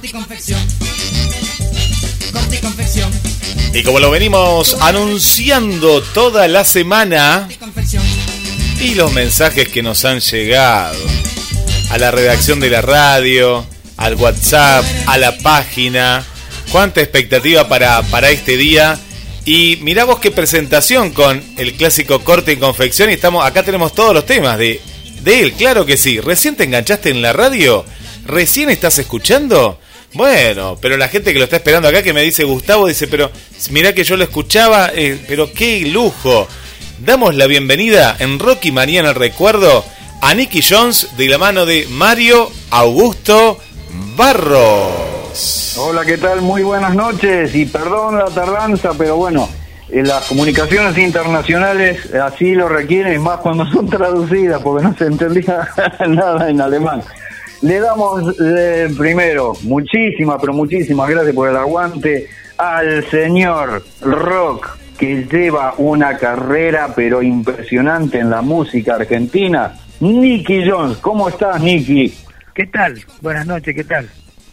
Corte y confección. Corte y confección. Y como lo venimos anunciando toda la semana, y los mensajes que nos han llegado a la redacción de la radio, al WhatsApp, a la página. Cuánta expectativa para, para este día. Y mirá vos qué presentación con el clásico corte y confección. Y estamos, acá tenemos todos los temas de, de él, claro que sí. ¿Recién te enganchaste en la radio? ¿Recién estás escuchando? Bueno, pero la gente que lo está esperando acá, que me dice Gustavo, dice, pero mirá que yo lo escuchaba, eh, pero qué lujo. Damos la bienvenida en Rocky María en el recuerdo a Nicky Jones de la mano de Mario Augusto Barros. Hola, ¿qué tal? Muy buenas noches y perdón la tardanza, pero bueno, eh, las comunicaciones internacionales así lo requieren, más cuando son traducidas, porque no se entendía nada en alemán. Le damos eh, primero muchísimas, pero muchísimas gracias por el aguante al señor Rock, que lleva una carrera, pero impresionante en la música argentina. Nicky Jones, ¿cómo estás, Nicky? ¿Qué tal? Buenas noches, ¿qué tal?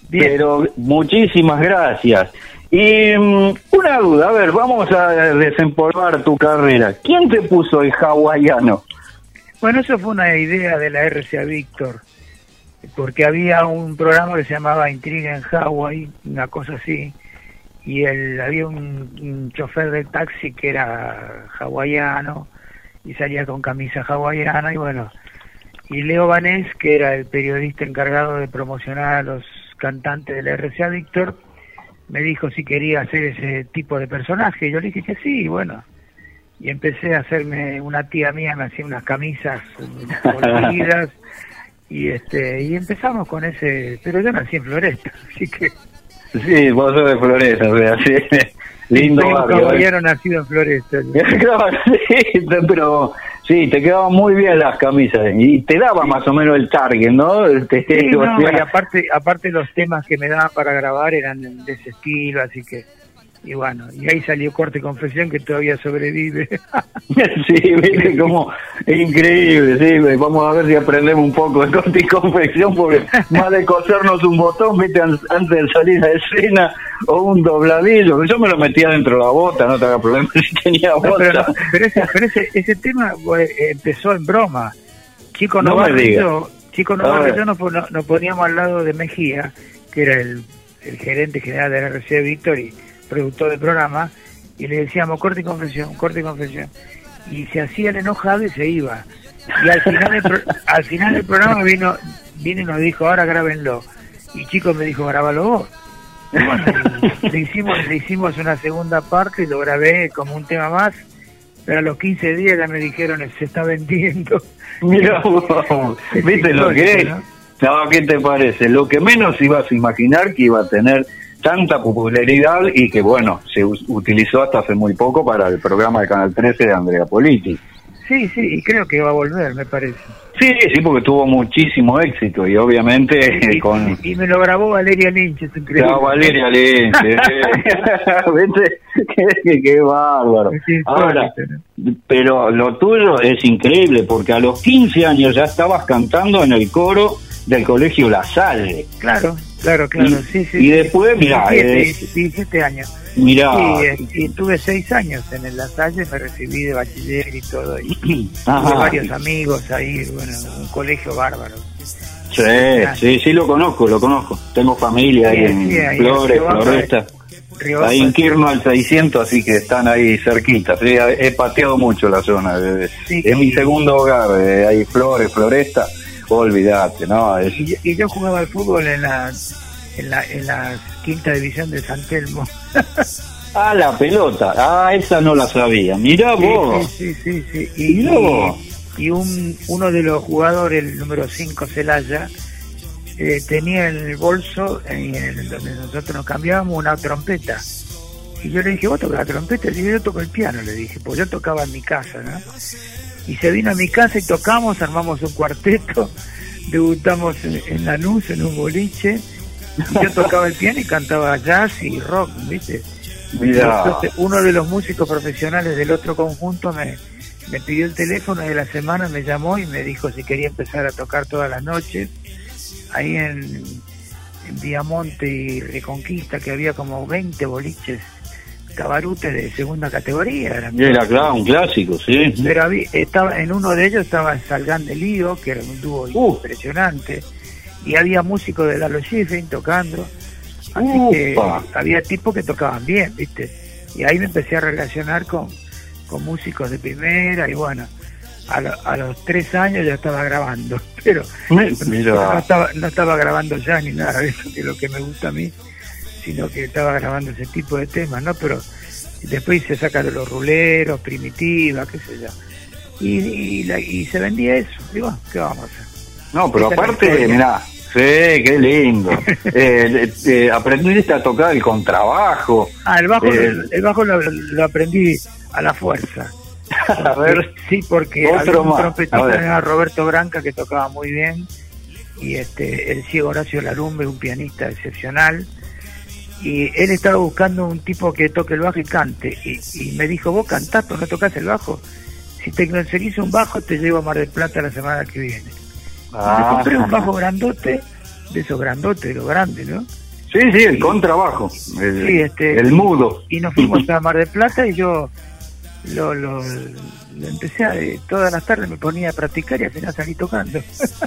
Bien. Pero muchísimas gracias. Y mm, una duda, a ver, vamos a desempolvar tu carrera. ¿Quién te puso el hawaiano? Bueno, eso fue una idea de la RCA Víctor, porque había un programa que se llamaba Intriga en Hawái, una cosa así, y el, había un, un chofer de taxi que era hawaiano y salía con camisa hawaiana y bueno, y Leo Vanés, que era el periodista encargado de promocionar a los cantantes de la RCA Víctor, me dijo si quería hacer ese tipo de personaje. Yo le dije que sí, y bueno. Y empecé a hacerme, una tía mía me hacía unas camisas coloridas, y este y empezamos con ese, pero yo nací en Floresta, así que Sí, vos sos de Floresta, o sea, sí. Lindo soy un barrio, ¿eh? caballero nacido en Floresta. Claro, sí, pero sí, te quedaban muy bien las camisas y te daba más o menos el target, ¿no? Sí, o no, sea, y aparte, aparte los temas que me daban para grabar eran de ese estilo, así que, y bueno, y ahí salió Corte y Confesión que todavía sobrevive. sí, viste como increíble, sí, vamos a ver si aprendemos un poco de corte y confección, porque más de cosernos un botón, viste, an- antes de salir a escena, o un dobladillo, yo me lo metía dentro de la bota, no te haga problema si tenía No, pero, bota. no, pero ese, pero ese, ese tema pues, empezó en broma. Chico No me Novarro Chico Novarro yo nos, nos poníamos al lado de Mejía, que era el, el gerente general de la RCA Víctor y productor del programa, y le decíamos corte y confesión, corte y confesión. Y se hacía el enojado y se iba. Y al final del, pro- al final del programa vino, vino y nos dijo, ahora grábenlo. Y Chico me dijo, grábalo vos. Y bueno, le hicimos, le hicimos una segunda parte y lo grabé como un tema más, pero a los 15 días ya me dijeron se está vendiendo. Mira, viste lo que es. No, ¿qué te parece? Lo que menos ibas a imaginar que iba a tener tanta popularidad y que, bueno, se utilizó hasta hace muy poco para el programa de Canal 13 de Andrea Politi. Sí, sí, y creo que va a volver, me parece. Sí, sí, porque tuvo muchísimo éxito y obviamente Y, con... y me lo grabó Valeria Lynch, es increíble. Valeria Lynch, eh. ¿Viste? Qué, qué- bárbaro. Ahora, pero lo tuyo es increíble porque a los 15 años ya estabas cantando en el coro del colegio La Salle. Claro, claro, claro, Y- sí, sí. y después, mirá, 17, eh, 17 años. Mirá, Sí, eh, y tuve seis años en el La Salle, me recibí de bachiller y todo, y tuve varios amigos ahí, bueno, un colegio bárbaro. sí, sí, sí lo conozco, lo conozco. Tengo familia ahí en sí, ahí, Flores, Floresta. Riohacha, Ahí en. Quirno al 600, así que están ahí cerquita. Sí, he pateado mucho la zona. eh, Sí. Es mi segundo hogar. eh, Ahí Flores, Floresta. Olvídate, ¿no? Es, Y, yo- y yo jugaba al fútbol en la, en la, en la quinta división de San Telmo. Ah, la pelota. Ah, esa no la sabía. Mirá vos. Sí, sí, sí. sí. Y, Mirá vos. y un, uno de los jugadores, el número 5, Celaya, eh, tenía en el bolso, en el- donde nosotros nos cambiábamos, una trompeta. Y yo le dije, ¿vos tocas la trompeta? Y dije, yo toco el piano, le dije, pues yo tocaba en mi casa, ¿no? Y se vino a mi casa y tocamos, armamos un cuarteto, debutamos en, en la luz, en un boliche. Y yo tocaba el piano y cantaba jazz y rock, ¿viste? Mirá. Entonces, uno de los músicos profesionales del otro conjunto me, me pidió el teléfono de la semana, me llamó y me dijo si quería empezar a tocar todas las noches ahí en, en Viamonte y Reconquista, que había como 20 boliches cabarutes de segunda categoría. Eran Era claro, un clásico, sí. pero había- estaba en uno de ellos estaba Salgán de Lío, que era un dúo Uh. impresionante, y había músicos de Lalo Schifrin tocando, así que había tipos que tocaban bien, ¿viste? Y ahí me empecé a relacionar con, con músicos de primera, y bueno, a, lo- a los tres años ya estaba grabando, pero no estaba, no estaba grabando ya ni nada de eso, que es lo que me gusta a mí, sino que estaba grabando ese tipo de temas, ¿no? Pero después se saca de los ruleros, primitiva, qué sé yo. Y, y, la- y se vendía eso, digo, ¿qué vamos a hacer? no, pero aparte, mirá, sí, qué lindo. Eh, eh, aprendiste a tocar el contrabajo. Ah, el bajo, Eh. el, bajo lo, lo aprendí a la fuerza. A ver, Sí, porque Otro había un trompetista era Roberto Branca que tocaba muy bien y este el ciego Horacio Larumbe, un pianista excepcional. Y él estaba buscando un tipo que toque el bajo y cante. Y, y me dijo, vos cantás, pero no tocas el bajo. Si te conseguís un bajo, te llevo a Mar del Plata la semana que viene. Y me Ah. compré un bajo grandote, de esos grandotes, de los grandes, ¿no? Sí, sí, el contrabajo. El, Sí, este- el mudo. y nos fuimos a Mar del Plata y yo lo, lo, lo empecé a, eh, todas las tardes me ponía a practicar y al final salí tocando.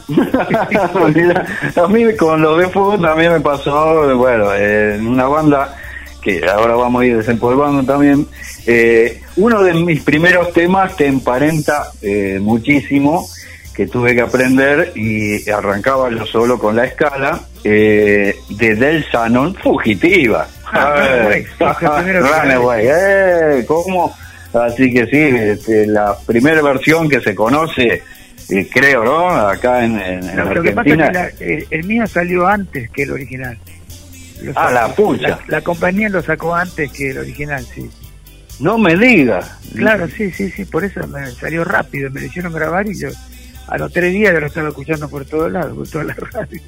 A mí con los de fútbol también me pasó, bueno, eh, en una banda que ahora vamos a ir desempolvando también. eh, uno de mis primeros temas te emparenta eh, muchísimo, que tuve que aprender y arrancaba yo solo con la escala eh, de Del Shannon, Fugitiva. Ah, Runaway, eh, ¿cómo? Así que sí, este, la primera versión que se conoce, eh, creo, ¿no? Acá en, en- en Lo, que pasa es que la- el, el mío salió antes que el original. Lo Ah, sacó- la pucha. La, la compañía lo sacó antes que el original, sí. No me digas. Claro, sí, sí, sí, por eso me salió rápido, me lo hicieron grabar y yo a los tres días lo estaba escuchando por todos lados, por todas las radios.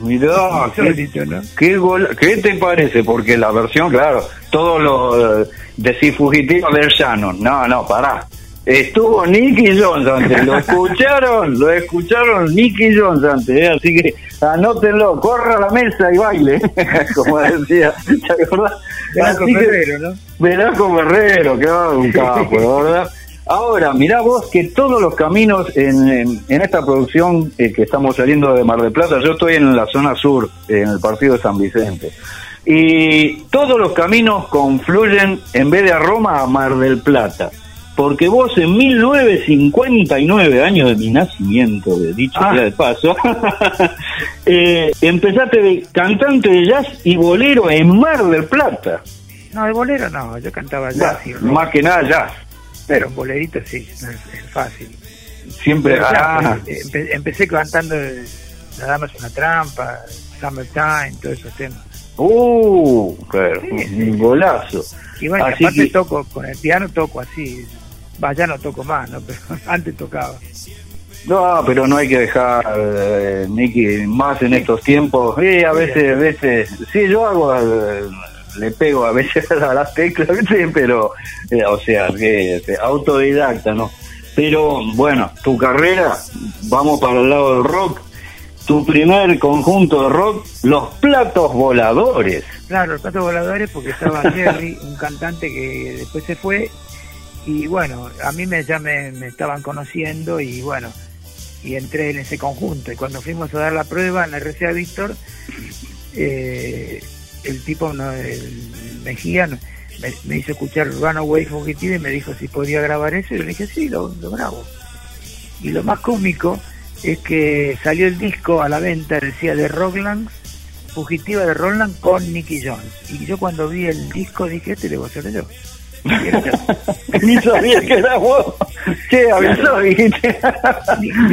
Mirá, qué, qué, gol- ¿qué te parece? Porque la versión, claro, todo lo eh, decís fugitivo del Shannon. No, no, pará. Estuvo Nicky Jones antes, lo escucharon, lo escucharon Nicky Jones antes, ¿eh? así que anótenlo, corra a la mesa y baile, como decía, ¿te acordás? Velasco Así que- Ferrero, ¿no? Velasco Guerrero, que va un capo, ¿verdad? Ahora, mirá vos que todos los caminos en, en- en esta producción eh, que estamos saliendo de Mar del Plata, yo estoy en la zona sur, en el partido de San Vicente, y todos los caminos confluyen en vez de a Roma a Mar del Plata. Porque vos en 1959, año de mi nacimiento, de dicho Ah. sea de paso, eh, empezaste de cantante de jazz y bolero en Mar del Plata. No, de bolero no, yo cantaba jazz y más que nada jazz. Pero un bolerito sí, es, es fácil. Siempre. Pero, ah, eh, empe- empecé cantando eh, La dama es una trampa, Summertime, todos esos temas. uh, claro, Sí, sí. un golazo. Y bueno, Así aparte que- toco, con el piano toco así, va, ya no toco más, ¿no? Pero antes tocaba. No, pero no hay que dejar, eh, Nicky, más en estos tiempos. Eh, a veces, a veces, sí, yo hago, eh, le pego a veces a las teclas, pero, eh, o sea, que autodidacta, ¿no? Pero bueno, tu carrera, vamos para el lado del rock. Tu primer conjunto de rock, Los Platos Voladores. Claro, los patos voladores porque estaba Jerry, un cantante que después se fue y bueno, a mí me, ya me, me estaban conociendo y bueno, y entré en ese conjunto y cuando fuimos a dar la prueba en la RCA Víctor, eh, el tipo, no, el Mejía, me, me hizo escuchar Runaway Fugitiva y me dijo si podía grabar eso y yo le dije sí, lo, lo grabo. Y lo más cómico es que salió el disco a la venta, decía de Rockland, Fugitiva de Roland con Nicky Jones. Y yo cuando vi el disco dije, este debo ser yo. Y era yo. Ni sabía que era vos. Che, avisó, dijiste.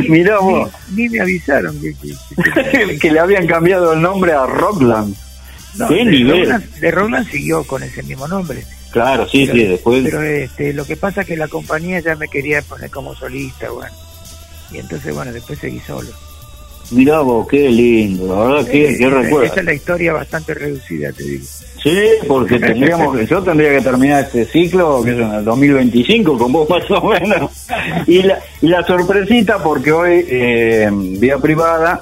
Mirá vos. Ni, ni me avisaron que, que- que- que le habían cambiado el nombre a Rockland. No, ¿Qué de nivel? Roland, de Roland siguió con ese mismo nombre. Claro, sí, pero, sí, después. pero, este, lo que pasa es que la compañía ya me quería poner como solista, bueno. Y entonces, bueno, después seguí solo. Mirá vos, qué lindo, la verdad, qué, recuerdo. Esa es la historia bastante reducida, te digo. Sí, porque tendríamos que, yo tendría que terminar este ciclo, que es en el 2025, con vos más o menos. Y la, y la sorpresita, porque hoy, eh, vía privada,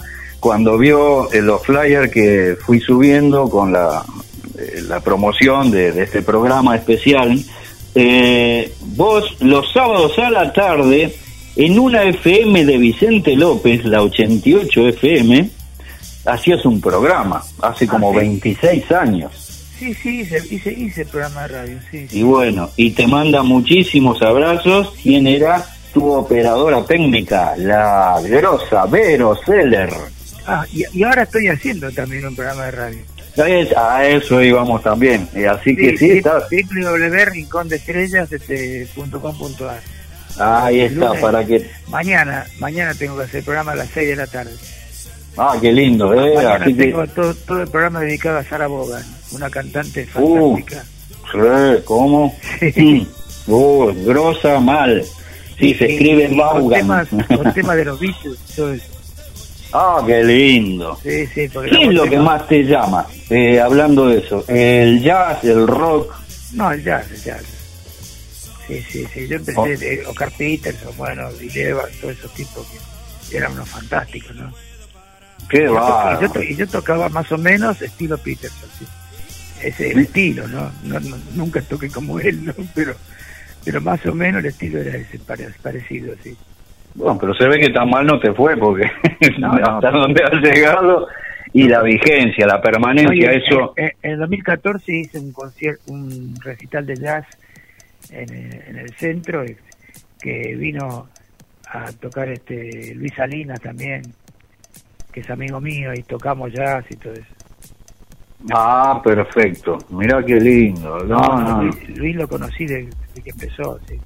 cuando vio los flyers que fui subiendo con la, eh, la promoción de, de este programa especial, eh, vos los sábados a la tarde, en una FM de Vicente López, la 88 FM, hacías un programa, hace como sí. 26 años. Sí, sí, hice, hice, hice programa de radio, sí. sí. Y bueno, y te manda muchísimos abrazos. ¿Quién era tu operadora técnica? La grosa Vero Seller. Ah, y, y ahora estoy haciendo también un programa de radio. A eso íbamos también. Así que sí, está, www.rincondestrellas.com.ar ahí está, Lunes. para que... Mañana, mañana tengo que hacer el programa a las 6 de la tarde. Ah, qué lindo, ¿eh? Mañana Así que... tengo todo, todo el programa dedicado a Sara Bogan, una cantante Uh. fantástica. Sí, ¿Cómo? Sí. Uh, grosa mal. Sí, se Y- escribe y con temas, con temas de los Beatles, todo eso. Ah, qué lindo. Sí, sí, porque ¿Qué es lo que más te llama? Eh, hablando de eso, el jazz, el rock. No, el jazz, el jazz. Sí, sí, sí. Yo empecé, Oh. de Oscar Peterson, bueno, Dileva, todos esos tipos que eran unos fantásticos, ¿no? Qué va. y yo y yo tocaba más o menos estilo Peterson, sí. Ese el estilo, ¿no? No, no- Nunca toqué como él, ¿no? Pero, pero más o menos el estilo era ese, pare- parecido, sí. Bueno, pero se ve que tan mal no te fue porque No, no. hasta donde has llegado y la vigencia, la permanencia, Oye, eso. En, en el 2014 hice un concierto, un recital de jazz en, el- en el centro eh, que vino a tocar este Luis Salinas también, que es amigo mío y tocamos jazz y todo eso. Ah, perfecto. Mirá qué lindo. No, no, Luis, Luis lo conocí desde que empezó, sí.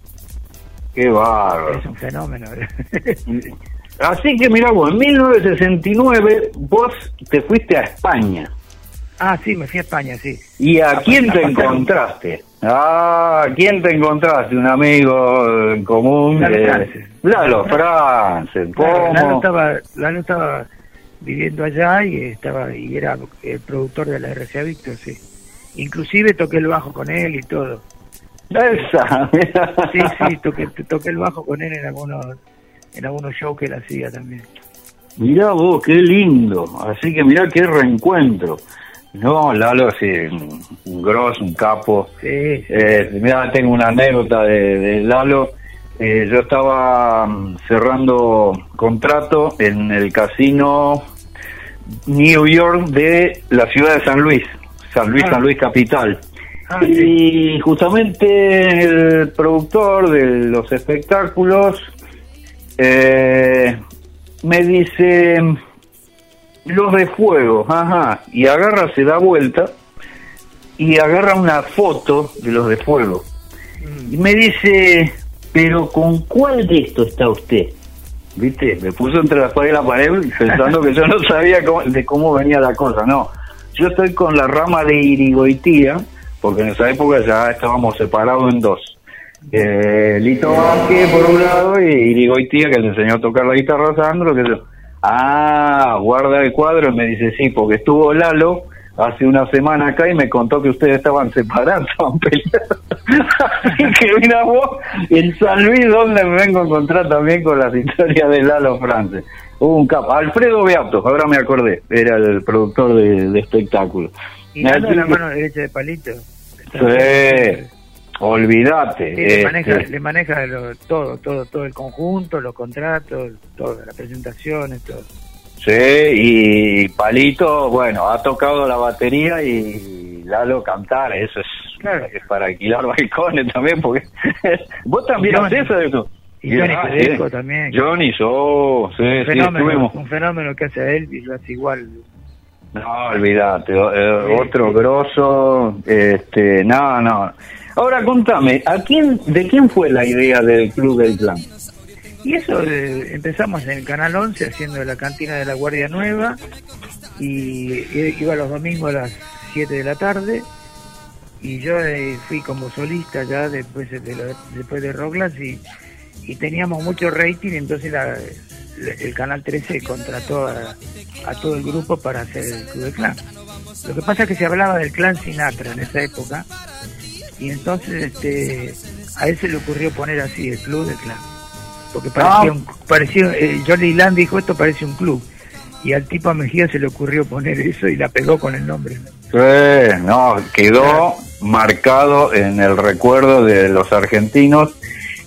Qué bárbaro. es un fenómeno. Así que mirá vos, en 1969 vos te fuiste a España. ah, sí, me fui a España, sí. ¿Y a A- quién a te encontraste? Ah, ¿a quién te encontraste? Un amigo en común. Lalo eh, Frances. Lalo estaba, Lalo estaba viviendo allá y estaba y era el productor de la RCA Víctor, sí. Inclusive toqué el bajo con él y todo. Esa. Sí, sí, toqué, toqué el bajo con él en algunos en algunos shows que él hacía también. Mirá vos, qué lindo. Así que mirá qué reencuentro. No, Lalo es un, grosso, un capo. Sí, sí. Eh, mirá, tengo una anécdota de, de Lalo. Eh, yo estaba mm, cerrando contrato en el casino New York de la ciudad de San Luis, San Luis, Ah. San Luis Capital. Ah. Y justamente el productor de los espectáculos eh, me dice los de fuego, ajá, y agarra, se da vuelta y agarra una foto de los de fuego y me dice, pero ¿con cuál de esto está usted? ¿Viste? Me puso entre la espada y la pared pensando que yo no sabía cómo- de cómo venía la cosa. No, yo estoy con la rama de Irigoitía, porque en esa época ya estábamos separados en dos. Eh, Lito Vázquez por un lado y Irigoitía que le enseñó a tocar la guitarra a Sandro. Que yo, ah, guarda el cuadro y me dice, sí, porque estuvo Lalo hace una semana acá y me contó que ustedes estaban separados, estaban peleados. Así que mira vos, en San Luis, donde me vengo a encontrar también con las historias de Lalo France. Un capo, Alfredo Beato, ahora me acordé, era el productor de, de espectáculos. Y es la mano derecha de Palito. Sí, olvídate. Sí, le este, maneja, le maneja lo- todo, todo, todo el conjunto, los contratos, todo, las presentaciones, todo. Sí, y Palito, bueno, ha tocado la batería y Lalo cantar, eso es, Claro. es para alquilar balcones también, porque vos también Johnny. haces eso. Y Johnny ah, Federico sí. también. Johnny, oh, sí, un sí, fenómeno, un fenómeno que hace él y lo hace igual. No, olvídate, eh, otro grosso, este, no, no. Ahora contame, ¿a quién, de quién fue la idea del Club del Clan? Y eso eh, empezamos en el Canal 11 haciendo la cantina de la Guardia Nueva y iba los domingos a las 7 de la tarde y yo eh, fui como solista ya después de, la- después de Rocklands y, y teníamos mucho rating entonces la- el Canal 13 contrató a, a todo el grupo para hacer el Club del Clan. Lo que pasa es que se hablaba del Clan Sinatra en esa época y entonces este a él se le ocurrió poner así el Club del Clan porque parecía Ah. un, parecía eh, Johnny Land dijo esto parece un club y al tipo a Mejía se le ocurrió poner eso y la pegó con el nombre. Sí, no, quedó marcado en el recuerdo de los argentinos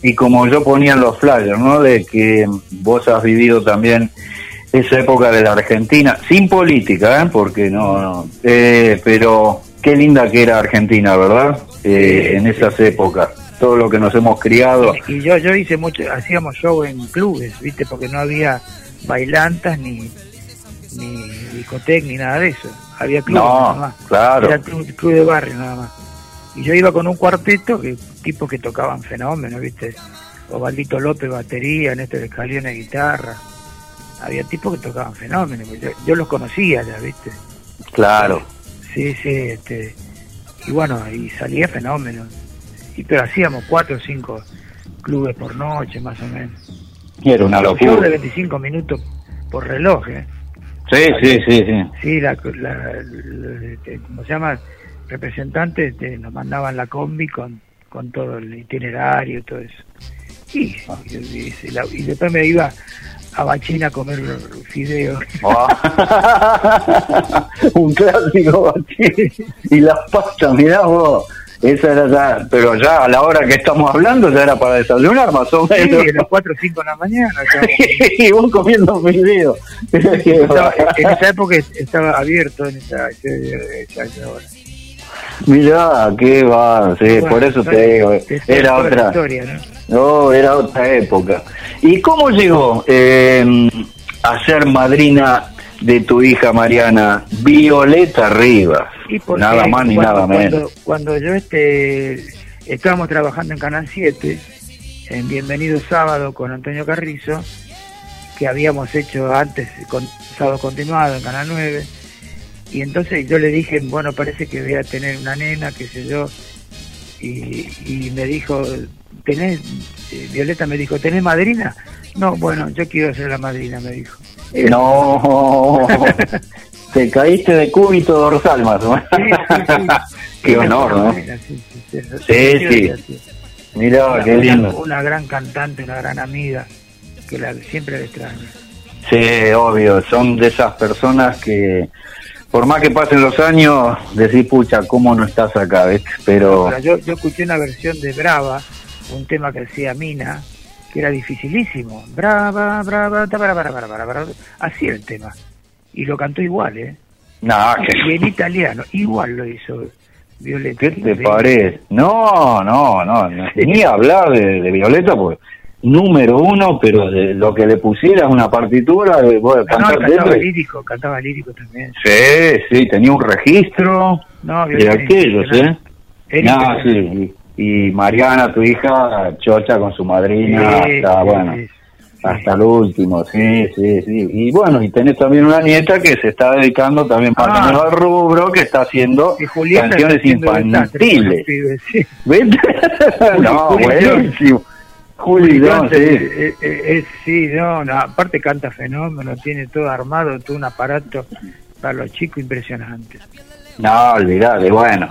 y como yo ponía en los flyers, ¿no? De que vos has vivido también esa época de la Argentina, sin política, ¿eh? Porque no, no eh, pero qué linda que era Argentina, ¿verdad? Eh, en esas épocas, todo lo que nos hemos criado. Y yo yo hice mucho, hacíamos show en clubes, ¿viste? Porque no había bailantas ni ni discoteca ni nada de eso. Había clubes No, nada más. claro. Era club, club de barrio nada más. Y yo iba con un cuarteto, que tipos que tocaban fenómenos, ¿viste? Osvaldito López batería, Néstor Escalione guitarra. Había tipos que tocaban fenómenos, yo, yo los conocía ya, ¿viste? Claro. Sí, sí, este. Y bueno, y salía fenómeno. Y pero hacíamos cuatro o cinco clubes por noche, más o menos. Era una Show de locura. 25 minutos por reloj, ¿eh? Sí, sí, sí, sí. Sí, la, la, la- este, ¿cómo se llama? Representantes este, nos mandaban la combi con, con todo el itinerario y todo eso. Y, y- y la- y después me iba a Bachina a comer fideos. Ah. un clásico sí. y las pastas mirá vos esa era ya pero ya a la hora que estamos hablando ya era para desayunar más o Sí, menos a las 4 o 5 de la mañana. y vos comiendo estaba- en esa época estaba abierto en esa, esa- esa hora. Mirá qué va sí, Bueno, por eso te digo era otra historia, ¿no? no era otra época. Y cómo llegó eh, a ser madrina de tu hija Mariana Violeta Rivas. Y nada más ni cuando- nada menos. Cuando, cuando yo este estábamos trabajando en Canal 7, en Bienvenido Sábado con Antonio Carrizo, que habíamos hecho antes con Sábado Continuado en Canal 9, y entonces yo le dije, bueno, parece que voy a tener una nena, qué sé yo, y, y me dijo, ¿tenés, eh, Violeta me dijo, ¿tenés madrina? No, bueno, yo quiero ser la madrina, me dijo. No, te caíste de cúbito dorsal más o menos. Sí, sí, sí. Qué honor, ¿no? Sí, sí, Una- qué una- lindo. Una, gran cantante, una gran amiga, que la, siempre la extraño. Sí, obvio, son de esas personas que por más que pasen los años, decís, pucha, ¿cómo no estás acá? ¿ves? Pero, Ahora, yo, yo escuché una versión de Brava, un tema que hacía Mina, que era dificilísimo. Brava, brava, bara, bara, bara, bara. así era el tema. Y lo cantó igual, ¿eh? nada, Y en ¿qué, italiano, igual lo hizo Violeta. ¿qué te parece? No, no, no, ni hablar de, de Violeta, pues número uno, pero de lo que le pusieras una partitura, de, vos No, cantaba lírico, cantaba lírico también. Sí, sí, tenía un registro No, de aquellos, ¿eh? No, impresionante. sí. Y Mariana, tu hija, chocha con su madrina, Sí, hasta, sí, bueno, sí, hasta el último, sí, sí, sí. Y bueno, y tenés también una nieta que se está dedicando también o Ah. al rubro, que está haciendo canciones infantiles. ¿Viste? no, buenísimo. Juli, no, sí. eh, eh, eh, sí, no, no, aparte canta fenómeno, tiene todo armado, todo un aparato para los chicos impresionante. No, olvidate, bueno,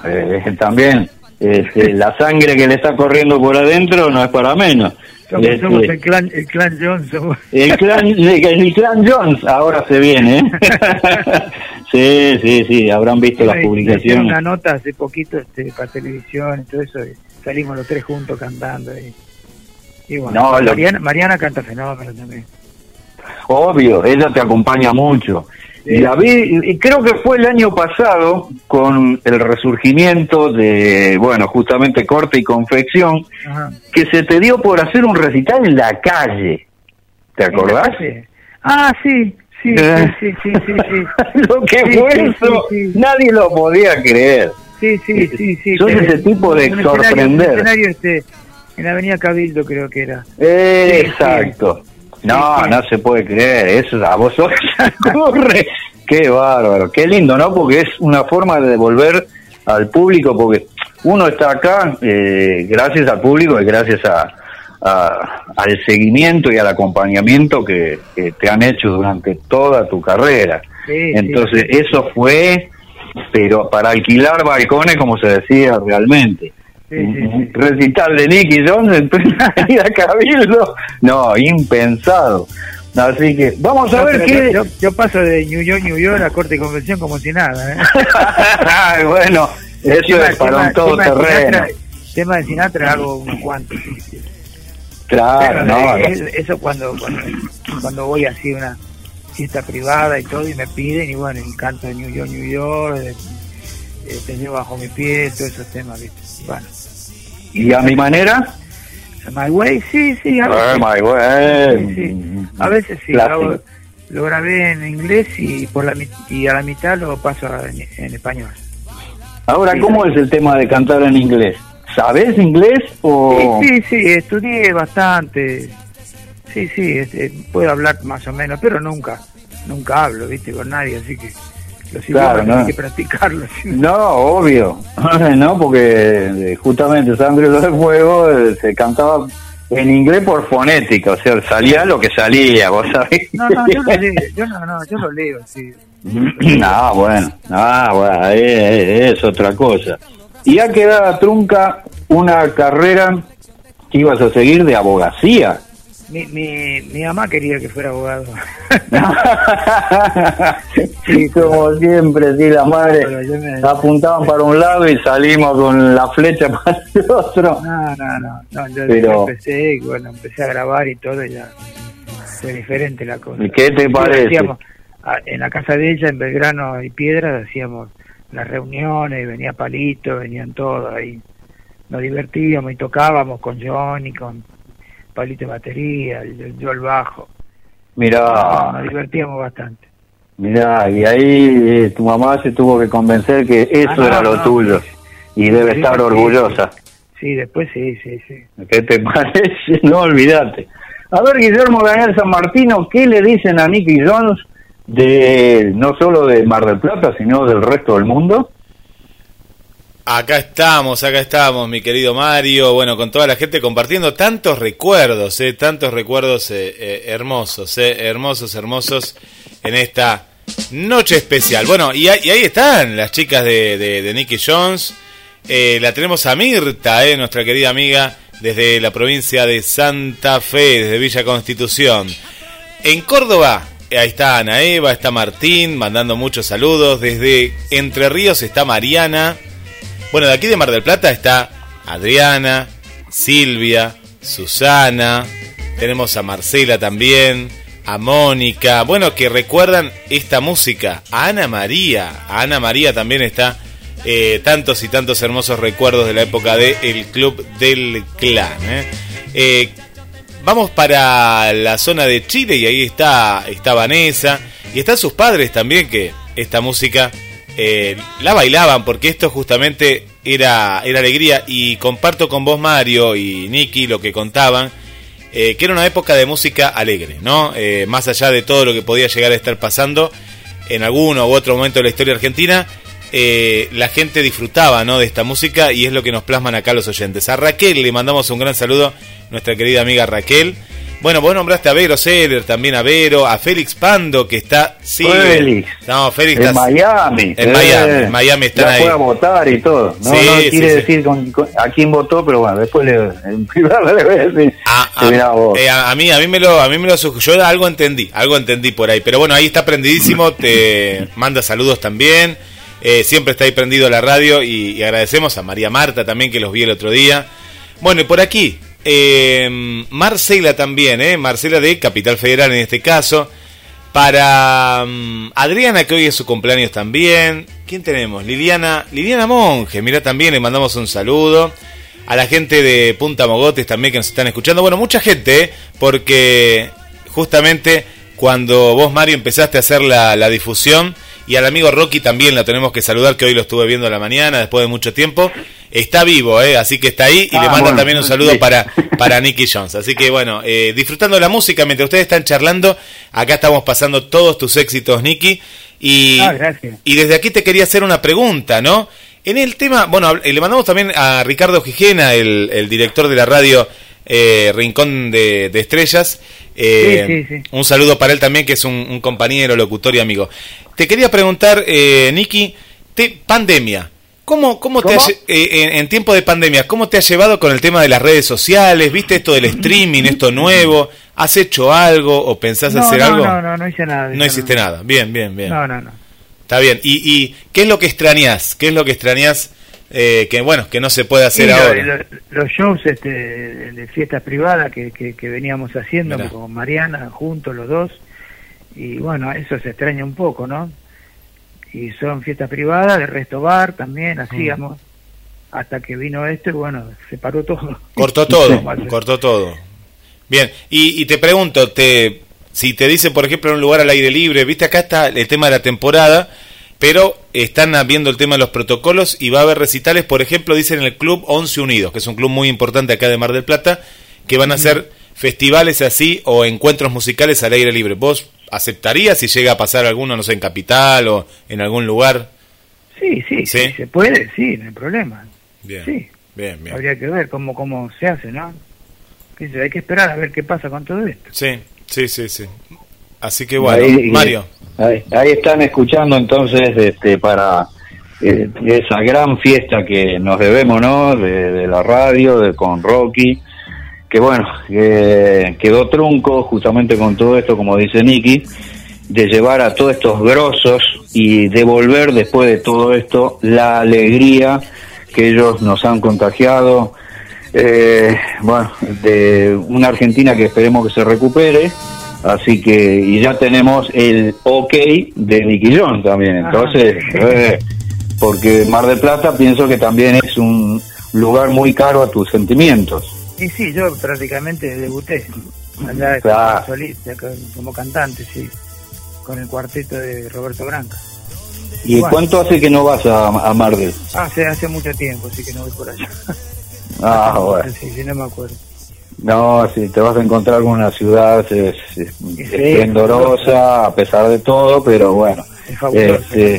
también este, la sangre que le está corriendo por adentro no es para menos. Somos, Este, somos el clan, el clan Johnson. El clan, el clan Jones ahora se viene, ¿eh? sí, sí, sí, habrán visto las publicaciones. una nota hace poquito este, para televisión y todo eso, y salimos los tres juntos cantando. Y, y bueno, No, lo- Mariana, Mariana canta fenómeno también. Obvio, ella te acompaña mucho. Y la vi, y creo que fue el año pasado con el resurgimiento de, bueno, justamente corte y confección, Ajá. que se te dio por hacer un recital en la calle. ¿Te acordás? Sí. Ah, sí, sí, Eh. sí, sí, sí, sí, sí. Lo que Sí, fue sí, eso, sí, sí. nadie lo podía creer. Sí, sí, sí, sí. Sos tenés ese tipo de sorprender. escenario este, en la Avenida Cabildo creo que era. Eh, Exacto. No, no se puede creer, eso a vos ocurre. Qué bárbaro, qué lindo, ¿no? Porque es una forma de devolver al público, porque uno está acá eh, gracias al público y gracias a, a- al seguimiento y al acompañamiento que, que te han hecho durante toda tu carrera. Sí, Entonces, sí. eso fue, pero para alquilar balcones, como se decía realmente. Sí, sí, recital de Nicky Jones en plena avenida Cabildo. No, impensado. Así que vamos a No, ver qué. yo, yo paso de New York, New York a Corte y Convención como si nada. ¿eh? bueno, eso Tema- es para tema- un todoterreno. tema de Sinatra- Tema de Sinatra hago unos cuantos. Claro, Pero, no. eh, eh, eso cuando, cuando cuando voy así a una fiesta privada y todo y me piden y bueno, el canto de New York, New York, eh, te llevo bajo mi pie, todos esos temas, ¿viste? Bueno, Y a mi manera. My Way, sí, sí, a Eh, veces, my way. sí, sí. A veces sí, hago- lo grabé en inglés y por la y a la mitad lo paso en, en español. Ahora, Sí. ¿cómo es el tema de cantar en inglés? ¿Sabes inglés o...? Sí, sí, sí, estudié bastante. Sí, sí, este, puedo hablar más o menos, pero nunca, nunca hablo, viste, con nadie, así que los Claro, no. hay que. No, obvio. no, porque eh, justamente Sangre de Fuego eh, se cantaba en inglés por fonética, o sea, salía lo que salía, vos sabés. No, no, yo lo leo, yo no, no, yo lo leo, sí. no, bueno, no, bueno, ahí, ahí, es otra cosa. Y ha quedado trunca una carrera que ibas a seguir de abogacía. Mi, mi, mi mamá quería que fuera abogado. sí, como siempre, sí, las madres me- apuntaban para un lado y salimos con la flecha para el otro. No, no, no, no yo Pero- empecé, y bueno, empecé a grabar y todo, y ya fue diferente la cosa. ¿Y qué te parece? hacíamos, en la casa de ella, en Belgrano y Piedras, hacíamos las reuniones, venía Palito, venían todos ahí. Nos divertíamos y tocábamos con Johnny, con Palito de batería, yo, el bajo. Mirá, nos divertíamos bastante. mirá, y ahí eh, tu mamá se tuvo que convencer que eso Ah, no, era lo no, tuyo. Y debe Sí, estar sí, orgullosa. Sí, después sí, sí, sí. ¿Qué te parece? No olvidate. A ver, Guillermo Daniel San Martino, ¿qué le dicen a Nicky Jones de no solo de Mar del Plata, sino del resto del mundo? Acá estamos, acá estamos, mi querido Mario, bueno, con toda la gente compartiendo tantos recuerdos, eh, tantos recuerdos eh, eh, hermosos, eh, hermosos, hermosos en esta noche especial. Bueno, y, ahí- están las chicas de, de, Nicky Jones, Eh, la tenemos a Mirta, eh, nuestra querida amiga, desde la provincia de Santa Fe, desde Villa Constitución. En Córdoba, ahí está Ana Eva, está Martín, mandando muchos saludos. Desde Entre Ríos está Mariana. Bueno, de aquí de Mar del Plata está Adriana, Silvia, Susana. Tenemos a Marcela también, a Mónica. Bueno, que recuerdan esta música. A Ana María. A Ana María también está eh, tantos y tantos hermosos recuerdos de la época del el Club del Clan. ¿eh? Eh, Vamos para la zona de Chile y ahí está, está Vanessa y están sus padres también que esta música eh, la bailaban porque esto justamente era, era alegría y comparto con vos Mario y Nicky lo que contaban eh, que era una época de música alegre, ¿no? Eh, más allá de todo lo que podía llegar a estar pasando en alguno u otro momento de la historia argentina, la gente disfrutaba ¿no? de esta música y es lo que nos plasman acá los oyentes. A Raquel le mandamos un gran saludo, nuestra querida amiga Raquel. Bueno, vos nombraste a Vero Seller, también a Vero, a Félix Pando, que está... Sí, Félix. No, Félix En está... Miami. En eh, Miami, en Miami están ya ahí. a votar y todo. No, Sí, no quiere sí. decir con- con- a quién votó, pero bueno, después le, en privado le voy a decir. A, Sí, mirá vos. a- eh, a- a mí, a mí me lo, a mí me lo yo algo entendí, algo entendí por ahí, pero bueno, ahí está prendidísimo, te manda saludos también, eh, siempre está ahí prendido la radio y, y agradecemos a María Marta también que los vi el otro día. Bueno, y por aquí, eh, Marcela también, eh, Marcela de Capital Federal en este caso, para mm, Adriana que hoy es su cumpleaños también, ¿quién tenemos? Liliana, Liliana Monge, mira también le mandamos un saludo a la gente de Punta Mogotes también que nos están escuchando. Bueno, mucha gente, ¿eh? porque justamente cuando vos, Mario, empezaste a hacer la, la difusión, y al amigo Rocky también la tenemos que saludar, que hoy lo estuve viendo a la mañana, después de mucho tiempo. Está vivo, ¿eh? así que está ahí y Ah, le manda bueno, también un saludo sí. para, para Nicky Jones. Así que bueno, eh, disfrutando de la música mientras ustedes están charlando, acá estamos pasando todos tus éxitos, Nicky. Y, Ah, gracias. y desde aquí te quería hacer una pregunta, ¿no? En el tema, bueno, le mandamos también a Ricardo Gijena, el, el director de la radio eh, Rincón de, de Estrellas. Eh, Sí, sí, sí. Un saludo para él también, que es un, un compañero, locutor y amigo. Te quería preguntar, eh, Nicky, te, pandemia. ¿Cómo, cómo, te ¿Cómo? ha lle- eh, en, en tiempo de pandemia, cómo te ha llevado con el tema de las redes sociales? ¿Viste esto del streaming, esto nuevo? ¿Has hecho algo o pensás hacer no, algo? No, no, no hice nada. No hiciste nada. Bien, bien, bien. No, no, no. Está bien. ¿Y, ¿Y qué es lo que extrañas? ¿Qué es lo que extrañas eh, que, bueno, que no se puede hacer lo- ahora? lo- los shows este, de de fiestas privadas que, que, que veníamos haciendo Mirá. con Mariana, juntos los dos, y bueno, eso se extraña un poco, ¿no? Y son fiestas privadas, de resto bar también, hacíamos, hasta que vino esto y bueno, se paró todo. Cortó todo, cortó todo. Bien, y, y te pregunto, te, si te dicen, por ejemplo, en un lugar al aire libre, viste, acá está el tema de la temporada, pero están viendo el tema de los protocolos y va a haber recitales, por ejemplo, dicen en el Club 11 Unidos, que es un club muy importante acá de Mar del Plata, que van a hacer festivales así o encuentros musicales al aire libre. ¿Vos aceptarías si llega a pasar alguno, no sé, en Capital o en algún lugar? Sí, sí, ¿Sí? sí, se puede, sí, no hay problema. Bien, Sí. bien, bien. Habría que ver cómo, cómo se hace, ¿no? Hay que esperar a ver qué pasa con todo esto. Sí, sí, sí, sí. Así que bueno, Ahí- Mario. Ahí, ahí están escuchando entonces este, para eh, esa gran fiesta que nos debemos, ¿no? De, de la radio, de, con Rocky, que bueno, que quedó trunco justamente con todo esto, como dice Nicky, de llevar a todos estos grosos y devolver después de todo esto la alegría que ellos nos han contagiado. Eh, bueno, de una Argentina que esperemos que se recupere. Así que, y ya tenemos el ok de Nicky John también. Entonces, eh, porque Mar del Plata pienso que también es un lugar muy caro a tus sentimientos. Y sí, yo prácticamente debuté allá Claro. como solista, como cantante, sí, con el cuarteto de Roberto Branca. ¿Y Bueno. cuánto hace que no vas a, a Mar del? Hace, hace mucho tiempo, así que no voy por allá. Ah, bueno. Sí, sí, no me acuerdo. No, si te vas a encontrar con una ciudad es, es Sí, esplendorosa a pesar de todo, pero bueno, Es fabuloso. Este,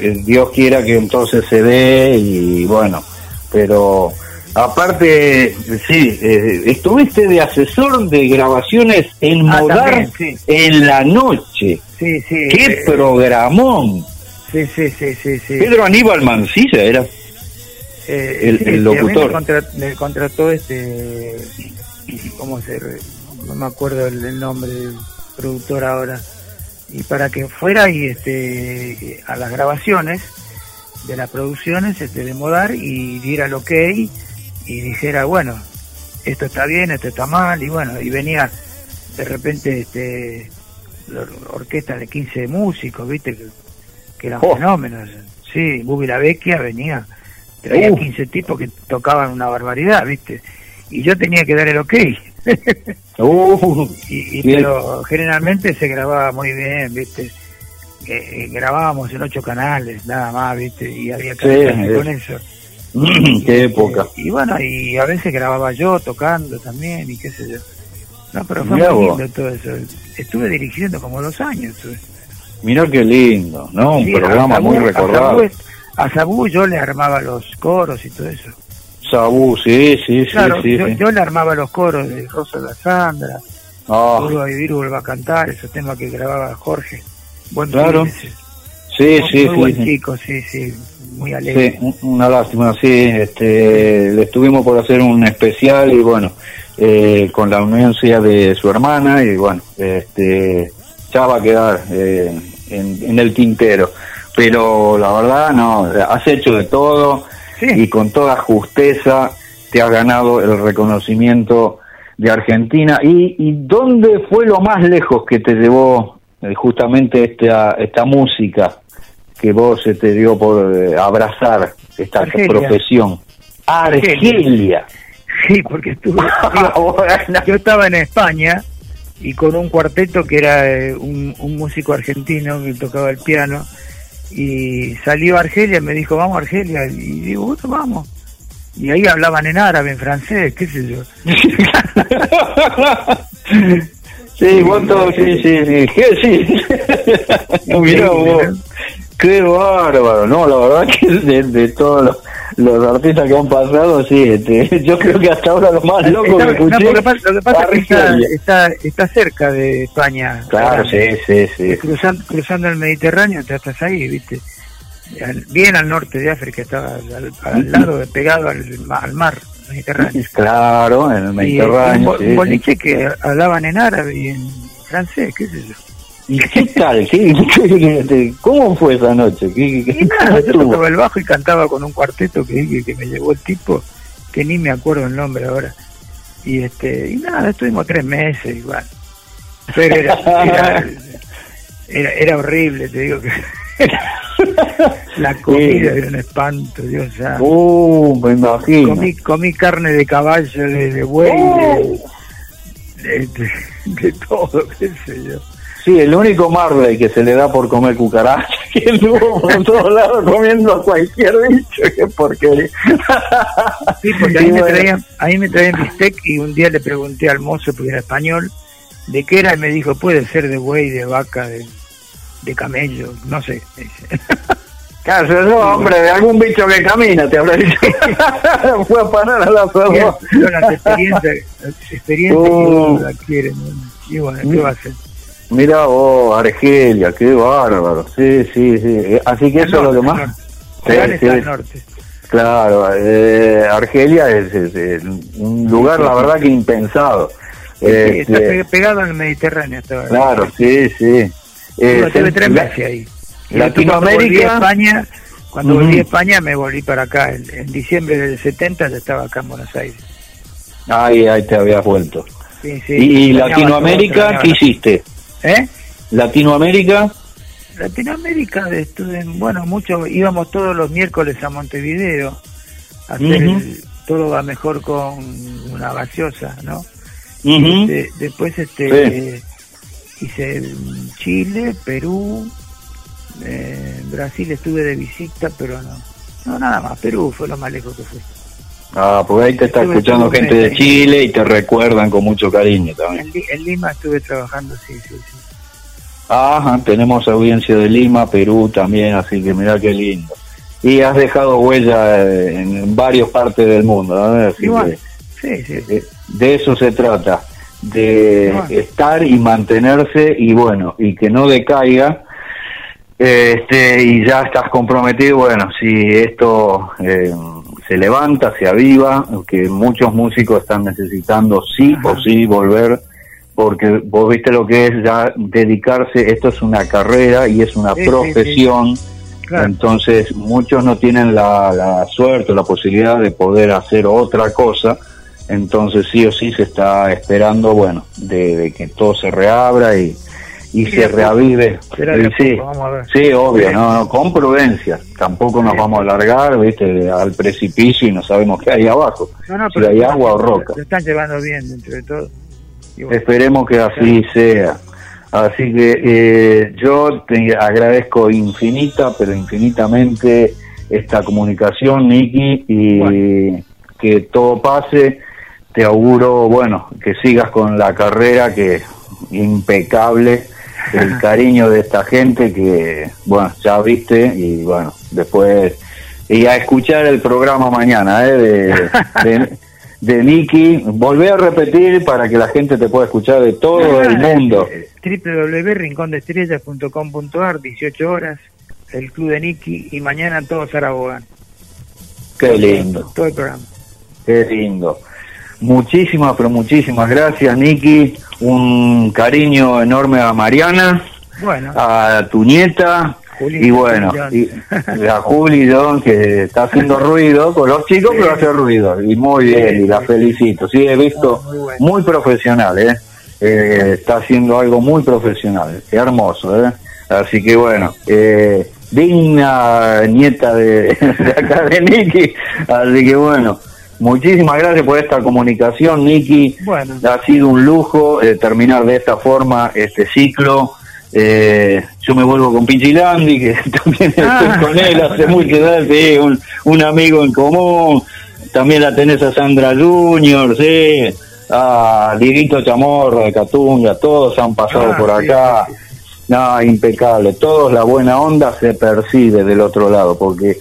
eh, Dios quiera que entonces se dé y bueno, pero aparte, sí, eh, estuviste de asesor de grabaciones en Ah, Modar también, sí. en la noche. Sí, sí. ¡Qué eh, programón! Sí, sí, sí, sí. sí. Pedro Aníbal Mancilla era. Eh, el- sí, el locutor. Me, contra- me contrató este. ¿Cómo se.? No me acuerdo el, el nombre del productor ahora. Y para que fuera y este a las grabaciones de las producciones este, de Modar y diera el ok y dijera, bueno, esto está bien, esto está mal, y bueno, y venía de repente este orquesta de 15 músicos, viste, que, que eran Oh. fenómenos. Sí, Bubi la Vecchia venía, traía Uh. 15 tipos que tocaban una barbaridad, viste, y yo tenía que dar el ok. Uh, y, pero generalmente se grababa muy bien, viste. Eh, eh, grabábamos en ocho canales, nada más, viste, y había que Sí, con eso. qué época. Y bueno, y a veces grababa yo tocando también, y qué sé yo. No, pero fue Mirá muy vos. lindo todo eso. Estuve dirigiendo como dos años. estuve. Mirá qué lindo, ¿no? Un programa muy recordado. A Sabú, yo le armaba los coros y todo eso. Sabú, sí, sí, sí, Claro, sí. yo, sí. yo le armaba los coros de Rosa la Sandra, Urba Vivir, Urba a Cantar, esos temas que grababa Jorge. Buen Claro. sí, sí, muy sí, buen sí. chico, sí, sí, muy alegre. Sí, un- una lástima, sí, este, le estuvimos por hacer un especial y bueno, eh, con la anuencia de su hermana y bueno, este, ya va a quedar eh, en, en el tintero. Pero la verdad, no, has hecho de todo Sí. y con toda justeza te has ganado el reconocimiento de Argentina. ¿Y, y dónde fue lo más lejos que te llevó eh, justamente esta, esta música que vos se te dio por eh, abrazar esta Argelia. profesión? Argelia. Sí, porque estuve. yo estaba en España y con un cuarteto que era eh, un, un músico argentino que tocaba el piano y salió a Argelia y me dijo vamos a Argelia y digo bueno vamos y ahí hablaban en árabe en francés qué sé yo sí, vos sí, sí, sí. ¿Qué sí? Mirá vos. Qué bárbaro, no, la verdad que de, de todos los, los artistas que han pasado, sí, este, yo creo que hasta ahora lo más loco Está- que no, escuché. pasa- lo que pasa es que está, está, está cerca de España Claro, sí, sí, sí. cruzando, cruzando el Mediterráneo ya estás ahí viste bien al norte de África estaba al, al lado pegado al, ma- al mar Mediterráneo. Claro, en el Y, Mediterráneo. sí, sí. boliche que hablaban en árabe y en francés, qué sé yo. ¿Y qué tal? ¿Qué- qué- qué- ¿Cómo fue esa noche? ¿Qué, qué- Y nada, yo tocaba el bajo y cantaba con un cuarteto que, que, me llevó el tipo, que ni me acuerdo el nombre ahora. Y este y nada, estuvimos tres meses igual. Pero era, era, era, era horrible, te digo que la comida Sí. era un espanto, Dios santo. Uh, me imagino. comí, comí carne de caballo, de, de buey, de, de, de- de todo, qué sé yo. Sí, el único Marley que se le da por comer cucaracha, que anduvo por todos lados comiendo cualquier bicho, qué porquería. Sí, porque ahí me bueno, traían, ahí me traían bistec y un día le pregunté al mozo, porque era español, de qué era y me dijo, puede ser de buey, de vaca, de, de camello, no sé. me. Claro, no, hombre, de algún bicho que camina, te habrá dicho. Fue a parar a la Son ferro. las experiencias, las experiencias que uno la quiere. ¿no? Y bueno, ¿qué va a hacer? Mira vos, Argelia, qué bárbaro. Sí, sí, sí. Eh, Así que eso es lo que más. Sí, está al norte. Claro, eh, Argelia es, es- es un lugar, la verdad, que impensado. Sí, está Este, pe- pegado al Mediterráneo. Estaba. claro, sí, sí. Eh, tuve tres meses ahí. Latinoamérica- Cuando volví a España, cuando volví a España me volví para acá. En, en diciembre del 70 ya estaba acá en Buenos Aires. Ahí, ahí te habías vuelto. Sí, sí, ¿Y, y Latinoamérica qué hiciste? ¿Eh? Latinoamérica, Latinoamérica, estuve en- bueno, mucho, íbamos todos los miércoles a Montevideo a hacer el- todo va mejor con una gaseosa, ¿no? ujú, Este, después este Sí. hice Chile, Perú, eh, Brasil estuve de visita, pero no, no nada más. Perú fue lo más lejos que fui. Ah, porque ahí te está Estuve- escuchando gente de. Chile y te recuerdan con mucho cariño también. En, Li- en Lima estuve trabajando, sí, sí, sí. Ajá, tenemos audiencia de Lima, Perú también, así que mira qué lindo. Y has dejado huella eh, en varias partes del mundo, ¿no? Así Igual, que, sí, sí. eh, de eso se trata, de Igual. estar y mantenerse y bueno, y que no decaiga. Este, y ya estás comprometido, bueno, si esto eh, se levanta, se aviva, que muchos músicos están necesitando sí Ajá. o sí volver, porque vos viste lo que es ya dedicarse, esto es una carrera y es una Sí, sí, sí. profesión, Claro. entonces muchos no tienen la, la suerte o la posibilidad de poder hacer otra cosa, entonces sí o sí se está esperando, bueno, de, de que todo se reabra y, y se reavive. Sí, obvio, no, no, con prudencia, tampoco nos vamos a alargar, viste, al precipicio y no sabemos qué hay abajo, No, no, si hay agua o roca. Lo están llevando bien dentro de todo. Bueno, Esperemos que así sea. Así que eh, yo te agradezco infinita, pero infinitamente esta comunicación, Nicky, y que todo pase. Te auguro, bueno, que sigas con la carrera que impecable, el cariño de esta gente que, bueno, ya viste y bueno, después y a escuchar el programa mañana, ¿eh? De, de, de Nicky. Volvé a repetir para que la gente te pueda escuchar de todo el mundo. Www.rincondestrellas.com.ar 18 horas, el club de Nicky y mañana todos Zaragoza. Qué lindo, Todo el programa. qué lindo. Muchísimas, pero muchísimas gracias, Nicky. Un cariño enorme a Mariana, Bueno, a tu nieta. Juli, y bueno, y a Juli John, que está haciendo ruido con los chicos, pero hace ruido. Y muy bien, y la felicito. Sí, he visto Muy bueno. muy profesional, ¿eh? Eh, Está haciendo algo muy profesional. Qué hermoso, ¿eh? Así que bueno, eh, digna nieta de, de acá de Nicky. Así que bueno, muchísimas gracias por esta comunicación, Nicky. Bueno. Ha sido un lujo eh, terminar de esta forma este ciclo. Eh, yo me vuelvo con Pichilandi, que también Ah. estoy con él hace mucho sí, un, un amigo en común. También la tenés a Sandra Junior, sí, a Dieguito Chamorro de Catunga, todos han pasado Ah, por acá. sí, No, impecable. Todos la buena onda se percibe del otro lado, porque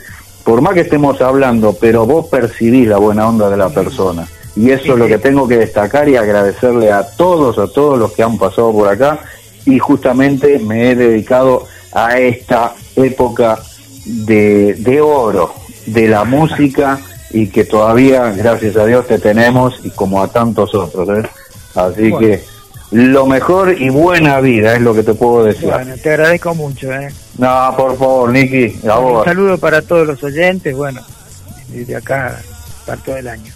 por más que estemos hablando, pero vos percibís la buena onda de la persona. Y eso es lo que tengo que destacar y agradecerle a todos, a todos los que han pasado por acá. Y justamente me he dedicado a esta época de, de oro, de la música y que todavía, gracias a Dios, te tenemos y como a tantos otros. ¿eh? Así Bueno. que lo mejor y buena vida es lo que te puedo decir. Bueno, te agradezco mucho. ¿eh? No, por favor, Nicky, a Un vos. saludo para todos los oyentes, bueno, desde acá para todo el año.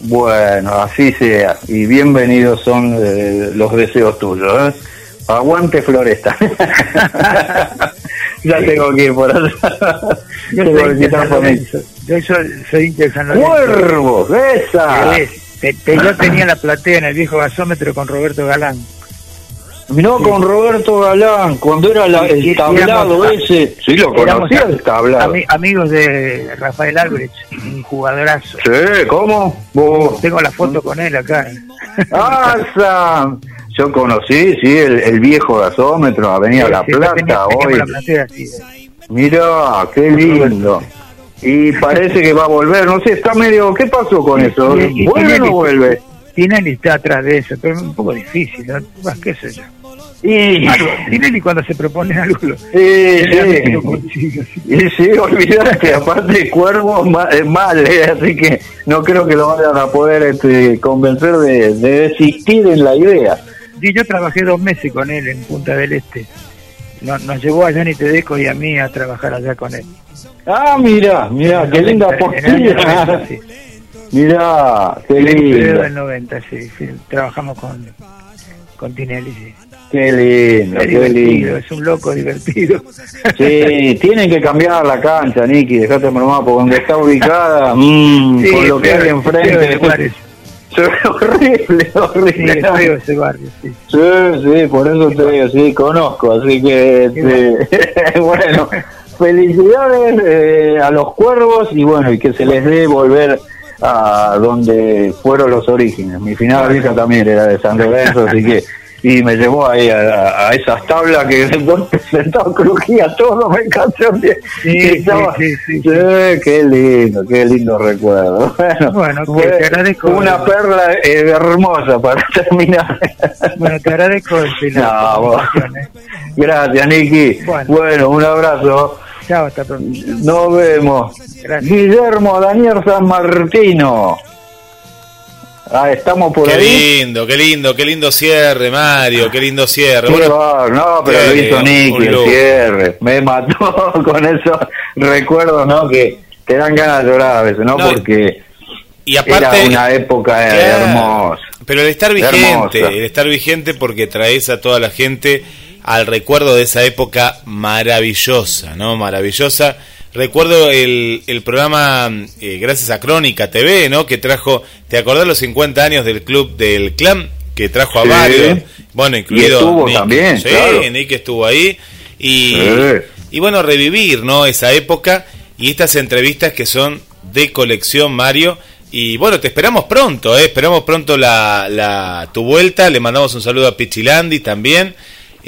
Bueno, así sea. Y bienvenidos son eh, los deseos tuyos. ¿eh? Aguante Floresta. ya tengo que ir por allá. Yo Tengo soy por soy, soy San Lorenzo. ¡Cuervos! ¡Esa! Te- te- yo tenía la platea en el viejo gasómetro con Roberto Galán. No, con Roberto Galán, cuando era la- el tablado éramos- ese. Sí, lo conocía el tablado. ami- amigos de Rafael Albrecht, un jugadorazo. Sí, ¿cómo? Vos. Tengo la foto con él acá. ¡Ah! Yo conocí, sí, el, el viejo gasómetro, Avenida La Sí, sí, Plata, tenía- hoy. la platea. Mirá, qué lindo. Y parece que va a volver, no sé, está medio... ¿Qué pasó con eso? ¿Vuelve o no vuelve? Tinelli está atrás de eso, pero es un poco difícil, ¿no? Más qué sé yo. Y... Tinelli cuando se propone algo lo- Sí, lo sí. consigue, sí. Y sí, olvidate, aparte Cuervo es mal, eh, así que no creo que lo vayan a poder este, convencer de, de desistir en la idea. Sí, yo trabajé dos meses con él en Punta del Este. Nos, nos llevó a Johnny Tedesco y a mí a trabajar allá con él. Ah, mira, mira, qué linda En el año 90, postilla. sí. Mira, qué En lindo, del 90, sí, sí, Trabajamos con, con Tinelli, sí. qué lindo, Es qué lindo. es un loco divertido. Sí, tienen que cambiar la cancha, Nicky, dejate bromar, porque donde está ubicada, mm, Sí, con lo que hay enfrente, horrible, Sí, horrible. feo ese barrio, sí. Sí, sí, por eso te digo, sí, conozco, así que, este, bueno, felicidades eh, a los cuervos y bueno, y que se les dé volver a donde fueron los orígenes. Mi final vieja también era de San Lorenzo, así que, y me llevó ahí a, a- esas tablas que después sentado crujía todo, me de Sí, sí, estaba- sí, sí, sí, qué lindo, qué lindo recuerdo. Bueno, Bueno, fue te agradezco. una perla eh, hermosa para terminar. Bueno, te agradezco el No, vos. Gracias, Nicky. Bueno. Bueno. un abrazo. Chao, hasta pronto. Nos vemos. Gracias. Guillermo Daniel San Martino. Ah, estamos por Qué ahí. lindo, qué lindo, qué lindo cierre, Mario, qué lindo cierre. Qué Bueno, no, pero lo qué hizo Nicky, el cierre. Me mató con esos recuerdos, ¿no? Que te dan ganas de llorar a veces, ¿no? No, Porque y aparte, era una época Claro. hermosa. Pero el estar vigente, Hermosa. el estar vigente porque traes a toda la gente al recuerdo de esa época maravillosa, ¿no? Maravillosa. Recuerdo el, el programa, eh, gracias a Crónica TV, ¿no? Que trajo, ¿te acordás los 50 años del club del clan? Que trajo a Sí. varios, bueno, incluido estuvo Nick. también, Sí, claro. Nick estuvo ahí. Y, Sí. y bueno, revivir, ¿no? Esa época y estas entrevistas que son de colección, Mario. Y bueno, te esperamos pronto, ¿eh? esperamos pronto la, la, tu vuelta. Le mandamos un saludo a Pichilandi también.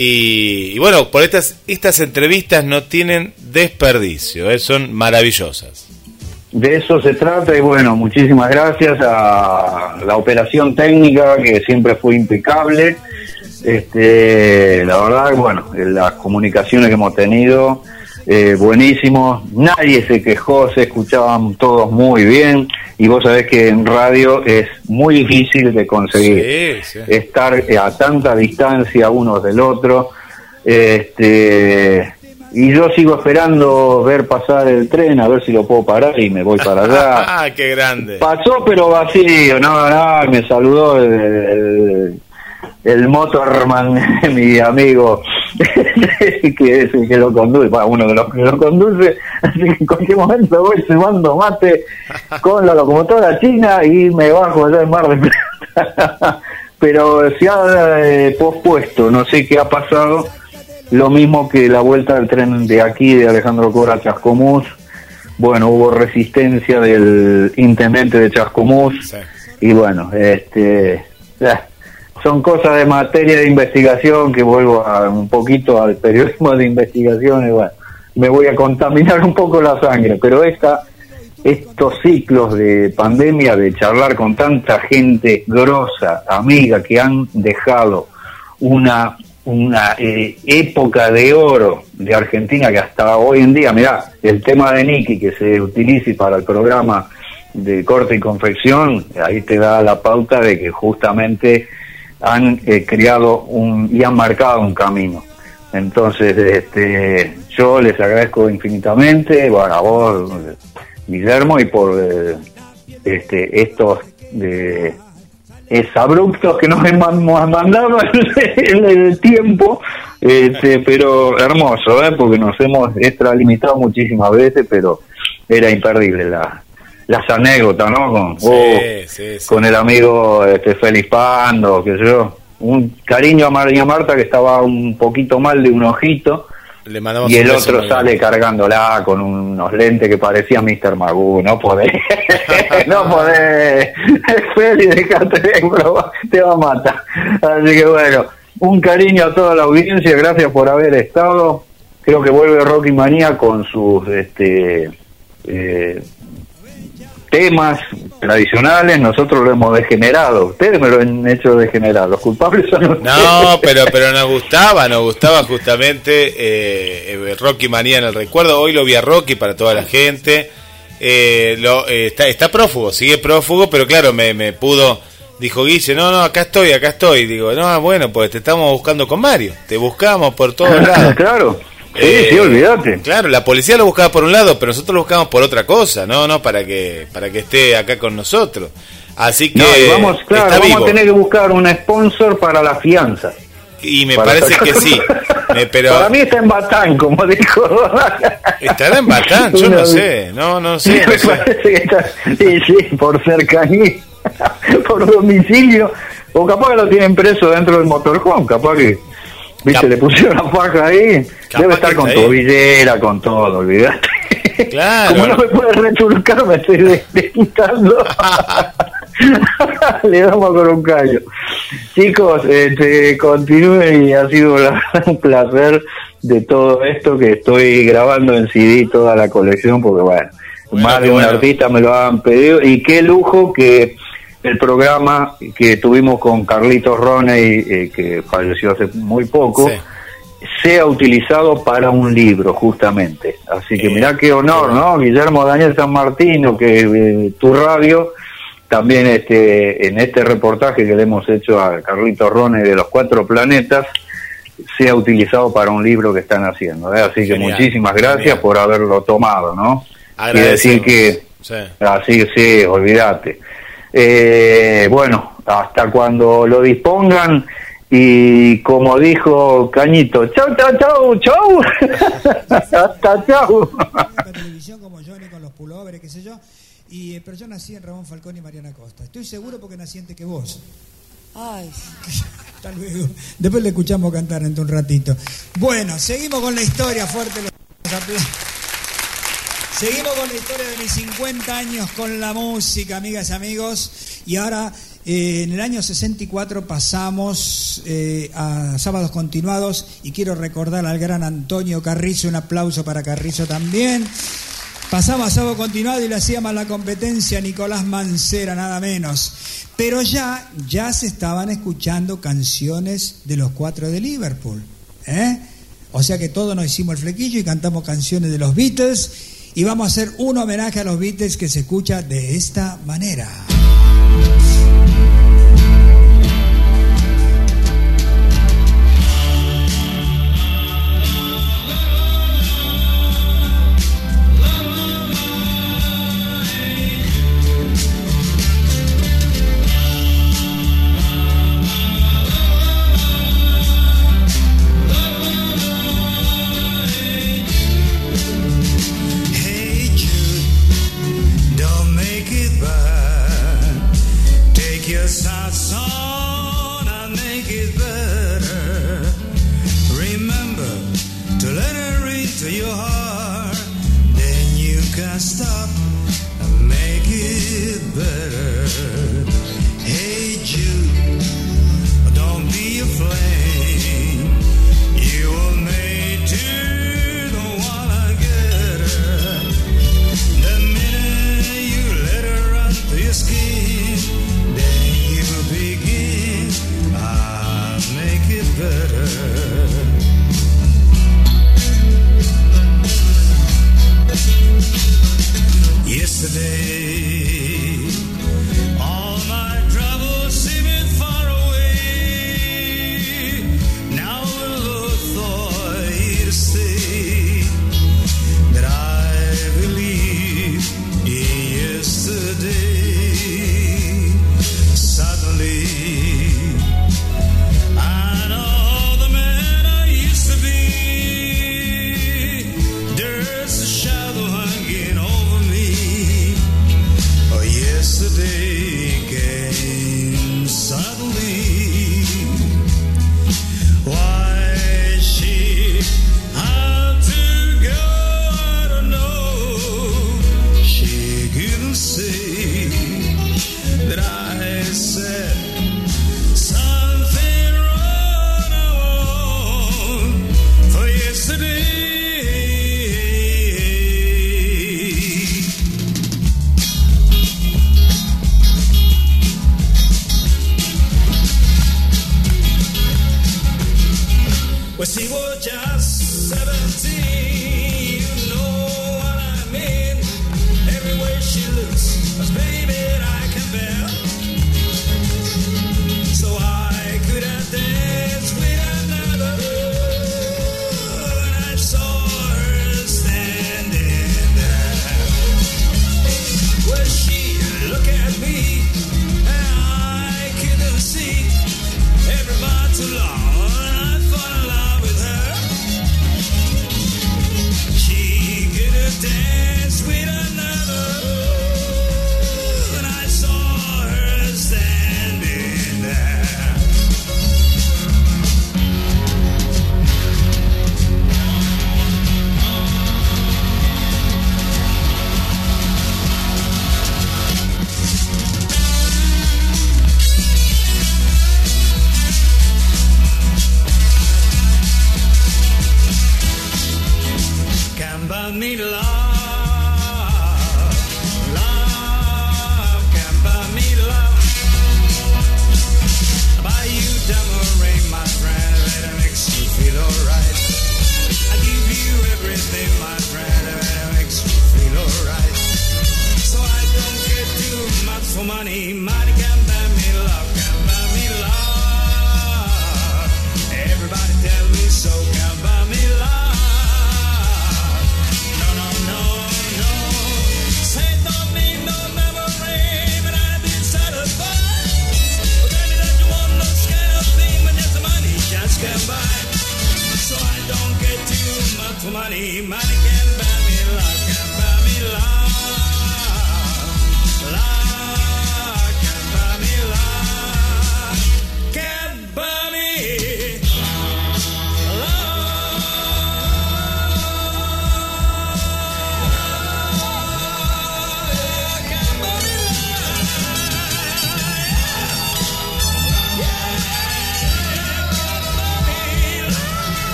Y, bueno, por estas, estas entrevistas no tienen desperdicio, ¿eh? son maravillosas. De eso se trata y bueno, muchísimas gracias a la operación técnica que siempre fue impecable. Este, la verdad, bueno, las comunicaciones que hemos tenido, eh, buenísimo. Nadie se quejó, se escuchaban todos muy bien y vos sabés que en radio es muy difícil de conseguir Sí, sí. estar a tanta distancia uno del otro. Este, y yo sigo esperando ver pasar el tren, a ver si lo puedo parar y me voy para allá. ¡Ah, qué grande! Pasó pero vacío, no, no, me saludó el, el, el Motorman, mi amigo, que es el que lo conduce, bueno, uno de los que lo conduce, así que en cualquier momento voy cebando mate con la locomotora china y me bajo allá en Mar del Plata. Pero se ha eh, pospuesto, no sé qué ha pasado, lo mismo que la vuelta del tren de aquí, de Alejandro Cora a Chascomús, bueno, hubo resistencia del intendente de Chascomús Sí. y bueno, este ya, son cosas de materia de investigación que vuelvo a, un poquito al periodismo de investigación y bueno, me voy a contaminar un poco la sangre, pero esta estos ciclos de pandemia, de charlar con tanta gente grosa, amiga, que han dejado una, una eh, época de oro de Argentina que hasta hoy en día, mirá, el tema de Nicky que se utilice para el programa de corte y confección, ahí te da la pauta de que justamente han eh, creado un y han marcado un camino. Entonces, este, yo les agradezco infinitamente, bueno, a vos, Guillermo, y por eh, este, estos es abruptos que nos hemos mandado en el tiempo, este, pero hermoso, ¿eh? porque nos hemos extralimitado muchísimas veces, pero era imperdible la, las anécdotas, ¿no? Con, oh, con el amigo este, Félix Pando, que yo, un cariño a María Marta que estaba un poquito mal de un ojito. y el otro sale cargándola con unos lentes que parecía Mr. Magoo. No podés, no podés. Félix, dejate, te va a matar. Así que bueno, un cariño a toda la audiencia. Gracias por haber estado. Creo que vuelve Rocky Manía con sus este, eh, temas tradicionales, nosotros lo hemos degenerado. Ustedes me lo han hecho degenerar. Los culpables son ustedes. No, pero, pero nos gustaba, nos gustaba justamente eh, Rocky Manía en el recuerdo. Hoy lo vi a Rocky para toda la gente. Eh, lo, eh, está, está prófugo, sigue prófugo, pero claro, me, me pudo. Dijo Guille, no, no, acá estoy, acá estoy. Digo, no, bueno, pues te estamos buscando con Mario. Te buscamos por todos lados. claro. Sí, sí, eh, olvídate. Claro, la policía lo buscaba por un lado, pero nosotros lo buscamos por otra cosa, no, no para que para que esté acá con nosotros. Así que vamos, claro, vamos a tener que buscar un sponsor para la fianza. Y me parece que sí. pero... Para mí está en Batán, como dijo. ¿Estará en Batán? Yo no sé. No, no sé. sí, sí, por cercanía, por domicilio. O capaz que lo tienen preso dentro del motorhome, capaz que Viste, le pusieron la faja ahí. Debe estar con tobillera, con todo, olvidate. Claro. Como no me puede returcar, me estoy desquitando. le damos con un callo. Chicos, este, continúen y ha sido un placer de todo esto que estoy grabando en CD toda la colección, porque bueno, más de un artista me lo han pedido y qué lujo que el programa que tuvimos con Carlitos Roney, eh, que falleció hace muy poco, sea utilizado para un libro, justamente. Así que mirá qué honor, ¿no? Guillermo Daniel San Martino, que eh, tu radio, también este, en este reportaje que le hemos hecho a Carlitos Roney de los cuatro planetas, sea utilizado para un libro que están haciendo. ¿eh? Así que muchísimas gracias por haberlo tomado, ¿no? Y decir que, así sí, olvídate eh, bueno, hasta cuando lo dispongan y como dijo Cañito, chau, chau, chau, chau, hasta chau. televisión como Johnny con los pulóveres, qué sé yo, y, eh, pero yo nací en Ramón Falcón y Mariana Costa. Estoy seguro porque nací antes que vos. Ay. Hasta luego. Después le escuchamos cantar en un ratito. Bueno, seguimos con la historia. Fuerte los Seguimos con la historia de mis 50 años con la música, amigas y amigos. Y ahora, eh, en el año 64 pasamos eh, a sábados continuados y quiero recordar al gran Antonio Carrizo, un aplauso para Carrizo también. Pasamos a sábado continuado y le hacíamos la competencia a Nicolás Mancera, nada menos. Pero ya, ya se estaban escuchando canciones de los cuatro de Liverpool. ¿eh? O sea que todos nos hicimos el flequillo y cantamos canciones de los Beatles y vamos a hacer un homenaje a los Beatles que se escucha de esta manera. Me prometiste al